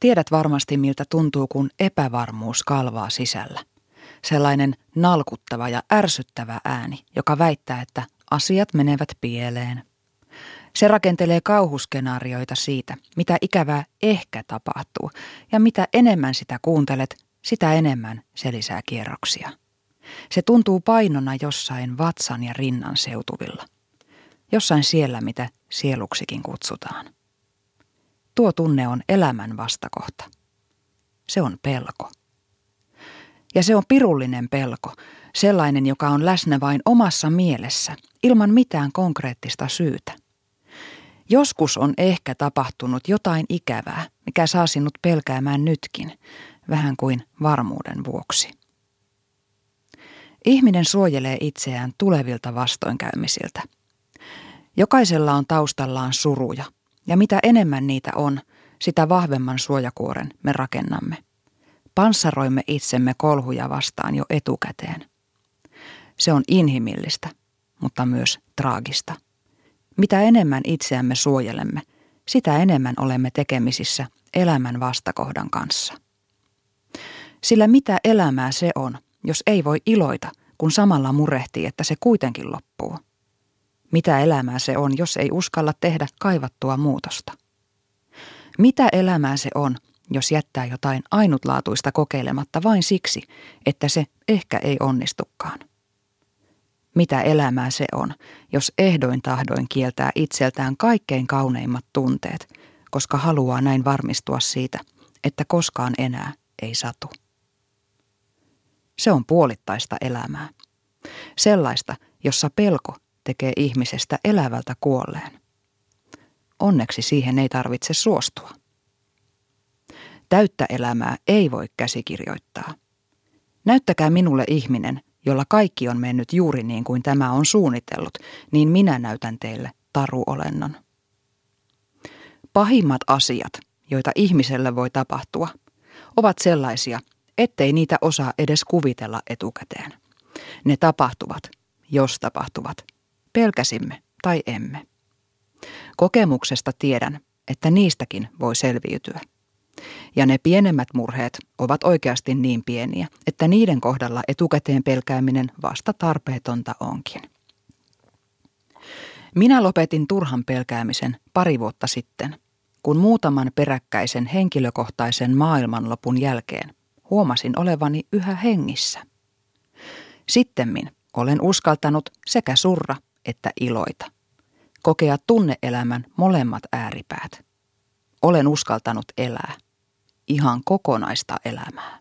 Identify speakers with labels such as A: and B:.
A: Tiedät varmasti, miltä tuntuu, kun epävarmuus kalvaa sisällä. Sellainen nalkuttava ja ärsyttävä ääni, joka väittää, että asiat menevät pieleen. Se rakentelee kauhuskenaarioita siitä, mitä ikävää ehkä tapahtuu, ja mitä enemmän sitä kuuntelet, sitä enemmän se lisää kierroksia. Se tuntuu painona jossain vatsan ja rinnan seutuvilla. Jossain siellä, mitä sieluksikin kutsutaan. Tuo tunne on elämän vastakohta. Se on pelko. Ja se on pirullinen pelko, sellainen, joka on läsnä vain omassa mielessä, ilman mitään konkreettista syytä. Joskus on ehkä tapahtunut jotain ikävää, mikä saa sinut pelkäämään nytkin, vähän kuin varmuuden vuoksi. Ihminen suojelee itseään tulevilta vastoinkäymisiltä. Jokaisella on taustallaan suruja, ja mitä enemmän niitä on, sitä vahvemman suojakuoren me rakennamme. Panssaroimme itsemme kolhuja vastaan jo etukäteen. Se on inhimillistä, mutta myös traagista. Mitä enemmän itseämme suojelemme, sitä enemmän olemme tekemisissä elämän vastakohdan kanssa. Sillä mitä elämää se on, jos ei voi iloita, kun samalla murehtii, että se kuitenkin loppuu? Mitä elämää se on, jos ei uskalla tehdä kaivattua muutosta? Mitä elämää se on, jos jättää jotain ainutlaatuista kokeilematta vain siksi, että se ehkä ei onnistukaan? Mitä elämää se on, jos ehdoin tahdoin kieltää itseltään kaikkein kauneimmat tunteet, koska haluaa näin varmistua siitä, että koskaan enää ei satu? Se on puolittaista elämää. Sellaista, jossa pelko tekee ihmisestä elävältä kuolleen. Onneksi siihen ei tarvitse suostua. Täyttä elämää ei voi käsikirjoittaa. Näyttäkää minulle ihminen, jolla kaikki on mennyt juuri niin kuin tämä on suunnitellut, niin minä näytän teille taruolennon. Pahimmat asiat, joita ihmiselle voi tapahtua, ovat sellaisia, ettei niitä osaa edes kuvitella etukäteen. Ne tapahtuvat, jos tapahtuvat, pelkäsimme tai emme. Kokemuksesta tiedän, että niistäkin voi selviytyä. Ja ne pienemmät murheet ovat oikeasti niin pieniä, että niiden kohdalla etukäteen pelkääminen vasta tarpeetonta onkin. Minä lopetin turhan pelkäämisen pari vuotta sitten, kun muutaman peräkkäisen henkilökohtaisen maailmanlopun jälkeen huomasin olevani yhä hengissä. Sittemmin olen uskaltanut sekä surra että iloita. Kokea tunneelämän molemmat ääripäät. Olen uskaltanut elää ihan kokonaista elämää.